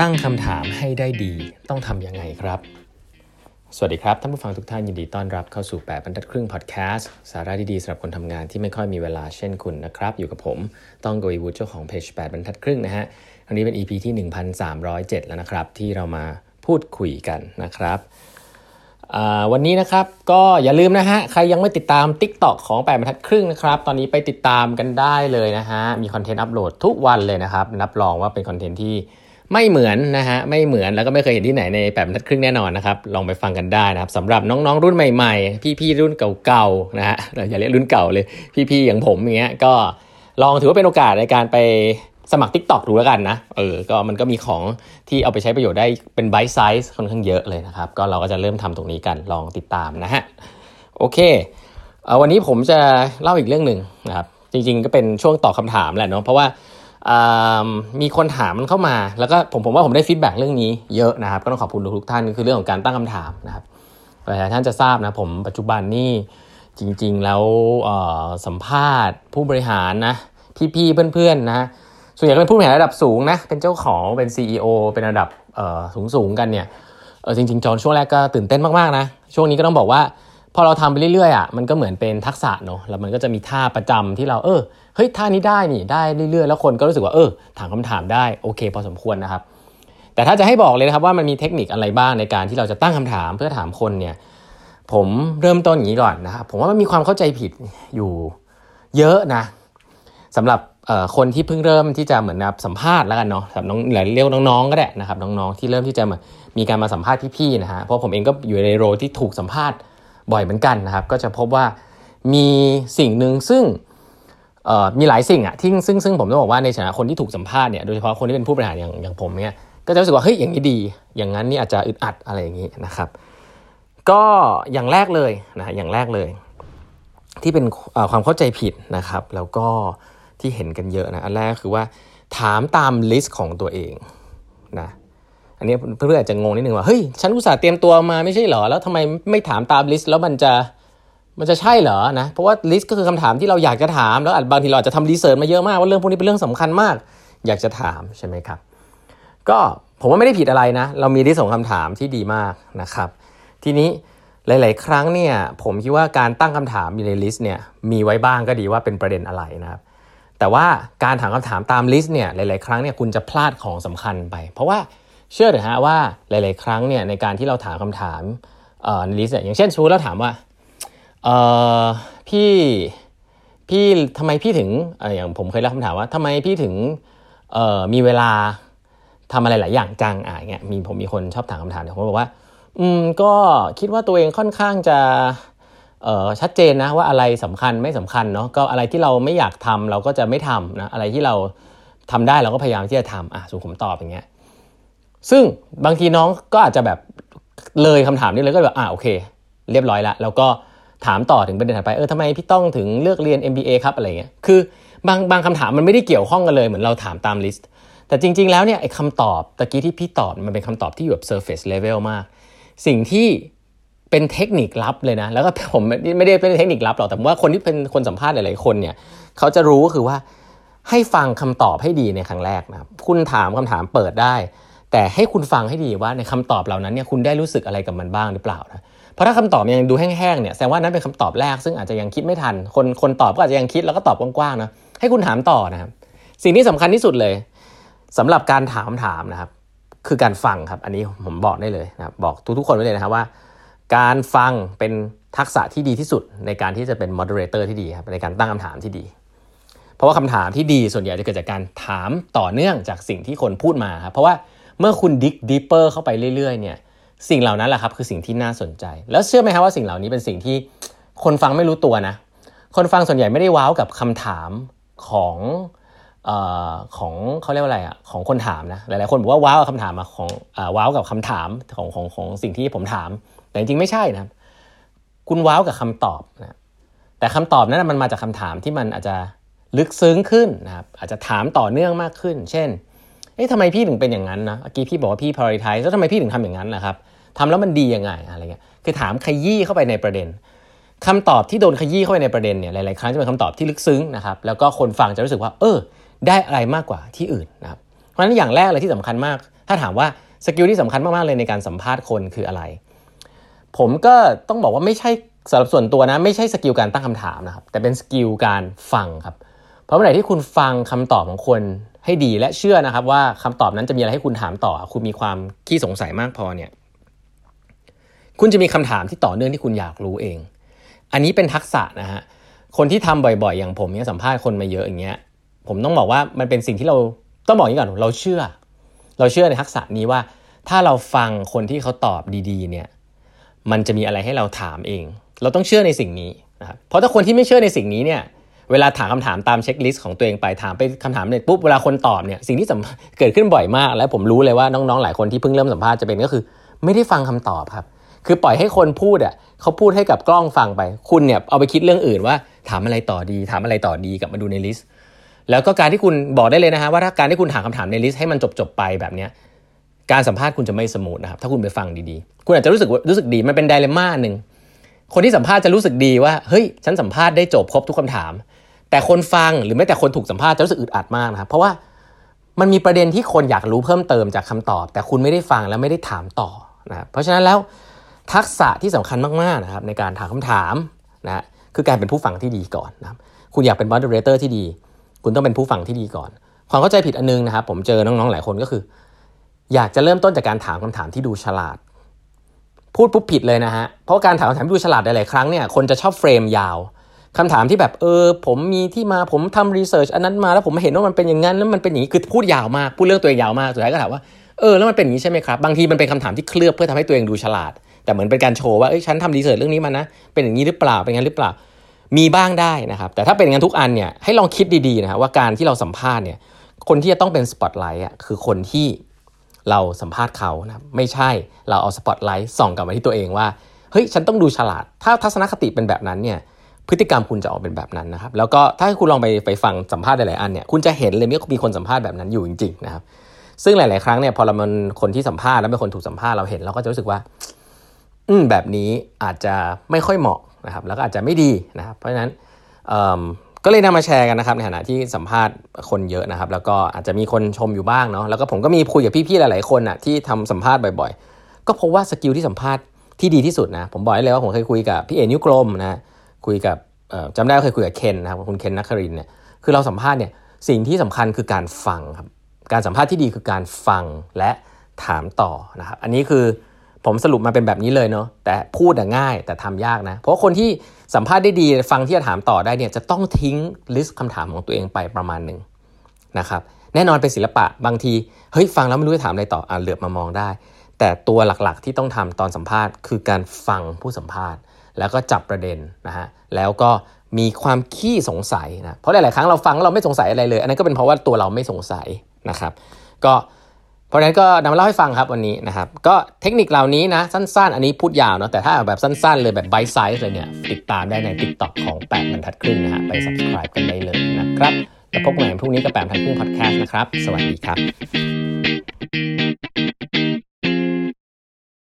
ตั้งคำถามให้ได้ดีต้องทำยังไงครับ สวัสดีครับ ท่านผู้ฟังทุกท่านยินดีต้อนรับเข้าสู่ 8บรรทัดครึ่งพอดแคสต์สาระดีๆสำหรับคนทำงานที่ไม่ค่อยมีเวลาเช่นคุณนะครับ อยู่กับผมต้องกวีวุฒิเจ้าของเพจ8บรรทัดครึ่งนะฮะอันนี้เป็น EP ที่ 1307 แล้วนะครับ ที่เรามาพูดคุยกันนะครับวันนี้นะครับก็อย่าลืมนะฮะใครยังไม่ติดตาม TikTok ของ8บรรทัดครึ่งนะครับตอนนี้ไปติดตามกันได้เลยนะฮะมีคอนเทนต์อัปโหลดทุกวันเลยนะครับ นับรองว่าเป็นคอนเทนต์ที่ ไม่เหมือนนะฮะไม่เหมือนแล้วก็ไม่เคยเห็นที่ไหนในแปดบรรทัดครึ่งแน่นอนนะครับลองไปฟังกันได้นะครับสำหรับน้องๆรุ่นใหม่ๆ พี่ๆรุ่นเก่าๆนะฮะอย่าเรียกรุ่นเก่าเลยพี่ๆอย่างผมอย่างเงี้ยก็ลองถือว่าเป็นโอกาสในการไปสมัคร Tik t o อกดูแล้วกันนะ เออ ก็มันก็มีของที่เอาไปใช้ประโยชน์ได้เป็นไบต์ไซส์ค่อนข้างเยอะเลยนะครับ ก็เราก็จะเริ่มทำตรงนี้กัน ลองติดตามนะฮะ โอเคเออวันนี้ผมจะเล่าอีกเรื่องหนึ่งนะครับ จริงๆก็เป็นช่วงตอบคาถามแหละเนาะ เพราะว่า มีคนถามมันเข้ามา แล้วก็ผมผมว่าผมได้ฟีดแบ็กเรื่องนี้เยอะนะครับ ก็ต้องขอบคุณทุกท่านคือเรื่องของการตั้งคำถามนะครับหลายท่านจะทราบนะผมปัจจุบันนี่จริง ๆ แล้วสัมภาษณ์ ผู้บริหารนะพี่ๆเพื่อนๆนะส่วนใหญ่เป็นผู้บริหารระดับสูงนะเป็นเจ้าของเป็น CEO เป็นระดับสูงสูงกันเนี่ยจริงๆจอนช่วงแรกก็ตื่นเต้นมากๆนะช่วงนี้ก็ต้องบอกว่า พอเราทำไปเรื่อยๆอะมันก็เหมือนเป็นทักษะเนาะแล้วมันก็จะมีท่าประจำที่เราเออเฮ้ยท่านี้ได้นี่ได้เรื่อยๆ แล้วคนก็รู้สึกว่าเออถามคำถามได้โอเค พอสมควรนะครับ แต่ถ้าจะให้บอกเลยนะครับว่ามันมีเทคนิคอะไรบ้างในการที่เราจะตั้งคำถามเพื่อถามคนเนี่ยผมเริ่มต้นอย่างนี้ก่อนนะครับผมว่ามันมีความเข้าใจผิดอยู่เยอะนะสำหรับคนที่เพิ่งเริ่มที่จะเหมือนสัมภาษณ์แล้วกันเนาะสำหรับน้องหรือเรียกน้องๆก็ได้นะครับน้องๆที่เริ่มที่จะมีการมาสัมภาษณ์พี่ๆนะฮะเพราะผมเองก็อยู่ในโรที่ถูกสัมภาษณ์ บ่อยเหมือนกันนะครับ ก็จะพบว่ามีสิ่งหนึ่งซึ่งมีหลายสิ่งอะที่ซึ่งซึ่งผมต้องบอกว่าในฐานะคนที่ถูกสัมภาษณ์เนี่ยโดยเฉพาะคนที่เป็นผู้บริหารอย่างอย่างผมเนี่ยก็จะรู้สึกว่าเฮ้ยอย่างนี้ดี อย่างนั้นนี่อาจจะอึดอัดอะไรอย่างนี้นะครับ ก็อย่างแรกเลยนะอย่างแรกเลย ที่เป็นความเข้าใจผิดนะครับ แล้วก็ที่เห็นกันเยอะนะอันแรกคือว่าถามตามลิสต์ของตัวเองนะ อันนี้เพื่อนๆอาจจะงงนิดนึงว่าเฮ้ยฉันอุตส่าห์เตรียมตัวมาไม่ใช่เหรอ แล้วทำไมไม่ถามตาม list แล้วมันจะมันจะใช่เหรอนะเพราะว่า list ก็คือคำถามที่เราอยากจะถามแล้วบางทีเราอาจจะทำ research มาเยอะมากว่าเรื่องพวกนี้เป็นเรื่องสำคัญมาก อยากจะถามใช่ไหมครับ ก็ผมว่าไม่ได้ผิดอะไรนะ เรามี list ของคำถามที่ดีมากนะครับ ทีนี้หลาย ๆ ครั้งเนี่ยผมคิดว่าการตั้งคำถามอยู่ใน list เนี่ยมีไว้บ้างก็ดีว่าเป็นประเด็นอะไรนะครับแต่ว่าการถามคำถามตาม list เนี่ยหลาย ๆ ครั้งเนี่ยคุณจะพลาดของสำคัญไป เพราะว่า เชื่อเถอฮะว่าหลาย ๆ ครั้งเนี่ยในการที่เราถามคำถามใน list อย่างเช่นชูเราถามว่าพี่พี่ทำไมพี่ถึงอย่างผมเคยรับคำถามว่าทำไมพี่ถึงมีเวลาทำอะไรหลายอย่างจังอะเงี้ยมีผมมีคนชอบถามคำถามเนี่ยผมบอกว่า อืมก็คิดว่าตัวเองค่อนข้างจะชัดเจนนะว่าอะไรสำคัญไม่สำคัญเนาะก็อะไรที่เราไม่อยากทำเราก็จะไม่ทำนะอะไรที่เราทำได้เราก็พยายามที่จะทำอะสุขุมตอบอย่างเงี้ย ซึ่งบางทีน้องก็อาจจะแบบเลยคำถามนี้เลยก็แบบอะโอเค เรียบร้อยละแล้วก็ถามต่อถึงประเด็นถัดไปเออทำไมพี่ต้องถึงเลือกเรียน MBA ครับอะไรเงี้ยคือบางบางคำถามมันไม่ได้เกี่ยวข้องกันเลยเหมือนเราถามตามลิสต์แต่จริง ๆ แล้วเนี่ยไอ้คำตอบตะกี้ที่พี่ตอบมันเป็นคำตอบที่อยู่แบบ surface level มาก สิ่งที่เป็นเทคนิคลับเลยนะ แล้วก็ผมไม่ได้เป็นเทคนิคลับหรอกแต่ว่าคนที่เป็นคนสัมภาษณ์หลายๆคนเนี่ยเขาจะรู้ก็คือว่าให้ฟังคำตอบให้ดีในครั้งแรกนะครับคุณถามคำถามเปิดได้ แต่ให้คุณฟังให้ดีว่าในคำตอบเหล่านั้นเนี่ยคุณได้รู้สึกอะไรกับมันบ้างหรือเปล่านะเพราะถ้าคำตอบยังดูแห้งๆเนี่ยแสดงว่านั้นเป็นคำตอบแรกซึ่งอาจจะยังคิดไม่ทัน คนคนตอบก็อาจจะยังคิดแล้วก็ตอบกว้างๆนะให้คุณถามต่อนะครับสิ่งที่สำคัญที่สุดเลยสำหรับการถามถามนะครับ คือการฟังครับ อันนี้ผมบอกได้เลยนะครับบอกทุกๆคนไว้เลยนะครับว่า การฟังเป็นทักษะที่ดีที่สุดในการที่จะเป็น moderator ที่ดีครับในการตั้งคำถามที่ดี เพราะว่าคำถามที่ดีส่วนใหญ่จะเกิดจากการถามต่อเนื่องจากสิ่งที่คนพูดมาครับเพราะว่า เมื่อคุณดิกดีเปอร์เข้าไปเรื่อยๆเนี่ยสิ่งเหล่านั้นแหละครับคือสิ่งที่น่าสนใจ แล้วเชื่อไหมครับว่าสิ่งเหล่านี้เป็นสิ่งที่คนฟังไม่รู้ตัวนะ คนฟังส่วนใหญ่ไม่ได้ว้าวกับคำถามของอของเขาเรียกว่าอะไรอะของคนถามนะหลายๆคนบอกว่าว้าวกับคำถามของว้าวกับคำถามของของของสิ่งที่ผมถาม แต่จริงๆไม่ใช่นะครับ คุณว้าวกับคำตอบนะแต่คำตอบนั้นมันมาจากคำถามที่มันอาจจะลึกซึ้งขึ้นนะครับอาจจะถามต่อเนื่องมากขึ้น เช่น เอ๊ะทำไมพี่ถึงเป็นอย่างนั้นนะเมื่อกี้พี่บอกว่าพี่ prioritize แล้วทำไมพี่ถึงทำอย่างนั้นนะครับทำแล้วมันดียังไงอะไรเงี้ยคือถามขยี้เข้าไปในประเด็นคำตอบที่โดนขยี้เข้าไปในประเด็นเนี่ยหลายๆครั้งจะเป็นคำตอบที่ลึกซึ้งนะครับแล้วก็คนฟังจะรู้สึกว่า เออ ได้อะไรมากกว่าที่อื่นนะครับเพราะฉะนั้นอย่างแรกเลยที่สำคัญมาก ถ้าถามว่า skill ที่สำคัญมากๆเลยในการสัมภาษณ์คนคืออะไร ผมก็ต้องบอกว่าไม่ใช่สำหรับส่วนตัวนะไม่ใช่ skill การตั้งคำถามนะครับแต่เป็น skill การฟังครับ เพราะเมื่อไหร่ที่คุณฟังคำตอบของคน ให้ดีและเชื่อนะครับว่าคำตอบนั้นจะมีอะไรให้คุณถามต่อ คุณมีความขี้สงสัยมากพอเนี่ยคุณจะมีคำถามที่ต่อเนื่องที่คุณอยากรู้เอง อันนี้เป็นทักษะนะฮะคนที่ทำบ่อยๆ อย่างผมเนี่ยสัมภาษณ์คนมาเยอะอย่างเงี้ยผมต้องบอกว่ามันเป็นสิ่งที่เราต้องบอกอย่างนี้ก่อนเราเชื่อ เราเชื่อในทักษะนี้ว่า ถ้าเราฟังคนที่เขาตอบดีๆ เนี่ย มันจะมีอะไรให้เราถามเอง เราต้องเชื่อในสิ่งนี้นะครับเพราะถ้าคนที่ไม่เชื่อในสิ่งนี้เนี่ย เวลาถามคำถามตามเช็คลิสต์ของตัวเองไปถามไปคำถามเนี่ยปุ๊บเวลาคนตอบเนี่ยสิ่งที่เกิดขึ้นบ่อยมาก และผมรู้เลยว่าน้องๆหลายคนที่เพิ่งเริ่มสัมภาษณ์จะเป็นก็คือ ไม่ได้ฟังคำตอบครับ คือปล่อยให้คนพูดอะเขาพูดให้กับกล้องฟังไป คุณเนี่ยเอาไปคิดเรื่องอื่นว่า ถามอะไรต่อดี ถามอะไรต่อดีกลับมาดูใน list แล้วก็การที่คุณบอกได้เลยนะฮะว่าถ้าการที่คุณถามคำถามใน list ให้มันจบๆไปแบบเนี้ยการสัมภาษณ์คุณจะไม่ smooth นะครับถ้าคุณไปฟังดีๆ คุณอาจจะรู้สึกรู้สึกดีมันเป็น dilemma หนึ่ง คนที่สัมภาษณ์จะรู้สึกดีว่าเฮ้ยฉันสัมภาษณ์ได้จบครบทุกคำถาม แต่คนฟังหรือแม้แต่คนถูกสัมภาษณ์จะรู้สึกอึดอัดมากนะครับเพราะว่ามันมีประเด็นที่คนอยากรู้เพิ่มเติมจากคำตอบ แต่คุณไม่ได้ฟังและไม่ได้ถามต่อนะเพราะฉะนั้นแล้วทักษะที่สำคัญมากๆนะครับในการถามคำถามนะคือการเป็นผู้ฟังที่ดีก่อนนะครับคุณอยากเป็นบอสเดเรเตอร์ที่ดี คุณต้องเป็นผู้ฟังที่ดีก่อน ความเข้าใจผิดอันนึงนะครับผมเจอน้องๆหลายคนก็คือ อยากจะเริ่มต้นจากการถามคำถามที่ดูฉลาด พูดปุ๊บผิดเลยนะฮะ เพราะการถามคำถามที่ดูฉลาดหลายๆครั้งเนี่ยคนจะชอบเฟรมยาวคำถามที่แบบเออผมมีที่มาผมทำรีเสิร์ชอันนั้นมาแล้วผมเห็นว่ามันเป็นอย่างนั้นแล้วมันเป็นอย่างนี้คือพูดยาวมากพูดเรื่องตัวเองยาวมากสุดท้ายก็ถามว่าเออแล้วมันเป็นอย่างนี้ใช่ไหมครับบางทีมันเป็นคำถามที่เคลือบเพื่อทำให้ตัวเองดูฉลาด แต่เหมือนเป็นการโชว์ว่าเอ้ยฉันทำ research เรื่องนี้มานะเป็นอย่างนี้หรือเปล่าเป็นงั้นหรือเปล่า มีบ้างได้นะครับแต่ถ้าเป็นอย่างนั้นทุกอันเนี่ยให้ลองคิดดีๆนะว่าการที่เราสัมภาษณ์เนี่ยคนที่จะต้องเป็นสปอตไลท์อะคือคนที่ เราสัมภาษณ์เขานะไม่ใช่เราเอาสปอตไลท์ส่องกลับมาที่ตัวเองว่าเฮ้ยฉันต้องดูฉลาด ถ้าทัศนคติเป็นแบบนั้นเนี่ยพฤติกรรมคุณจะออกเป็นแบบนั้นนะครับแล้วก็ถ้าคุณลองไปไปฟังสัมภาษณ์หลายๆอันเนี่ยคุณจะเห็นเลยว่ามีคนสัมภาษณ์แบบนั้นอยู่จริงๆนะครับซึ่งหลาย ๆ ครั้งเนี่ยพอเรามันคนที่สัมภาษณ์แล้วเป็นคนถูกสัมภาษณ์เราเห็นเราก็จะรู้สึกว่า อืมแบบนี้อาจจะไม่ค่อยเหมาะนะครับ แล้วก็อาจจะไม่ดีนะครับเพราะฉะนั้น ก็เลยนำมาแชร์กันนะครับในฐานะที่สัมภาษณ์คนเยอะนะครับ แล้วก็อาจจะมีคนชมอยู่บ้างเนาะแล้วก็ผมก็มีคุยกับพี่ๆหลายๆคนอะที่ทำสัมภาษณ์บ่อยๆ ก็พบว่า skill ที่สัมภาษณ์ที่ดีที่สุดนะ ผมบอกได้เลยว่าผมเคยคุยกับพี่เอนิ้วกลมนะคุยกับจำได้เคยคุยกับเคนนะครับคุณเคนนักครินเนี่ยคือเราสัมภาษณ์เนี่ยสิ่งที่สำคัญคือการฟังครับการสัมภาษณ์ที่ดีคือการฟังและถามต่อนะครับอันนี้คือ ผมสรุปมาเป็นแบบนี้เลยเนาะแต่พูดง่ายแต่ทำยากนะ เพราะคนที่สัมภาษณ์ได้ดีฟังที่จะถามต่อได้เนี่ยจะต้องทิ้ง list คำถามของตัวเองไปประมาณหนึ่งนะครับแน่นอนเป็นศิลปะบางทีเฮ้ยฟังแล้วไม่รู้จะถามอะไรต่ออ่าเหลือบมามองได้ แต่ตัวหลักๆที่ต้องทำตอนสัมภาษณ์ คือการฟังผู้สัมภาษณ์ แล้วก็จับประเด็นนะฮะแล้วก็มีความขี้สงสัยนะเพราะหลายๆครั้งเราฟังเราไม่สงสัยอะไรเลย อันนั้นก็เป็นเพราะว่าตัวเราไม่สงสัยนะครับ ก็ เพราะฉะนั้นก็นำมาเล่าให้ฟังครับวันนี้นะครับ ก็เทคนิคเหล่านี้นะสั้นๆ อันนี้พูดยาวเนาะแต่ถ้าแบบสั้นๆ เลยแบบ bite-size เลยเนี่ยติดตามได้ใน TikTok ของ 8บรรทัดครึ่งนะฮะไป subscribe กันได้เลยนะครับแล้วพบกันใหม่พรุ่งนี้กับ8บรรทัดครึ่งพอดแคสต์นะครับ สวัสดีครับ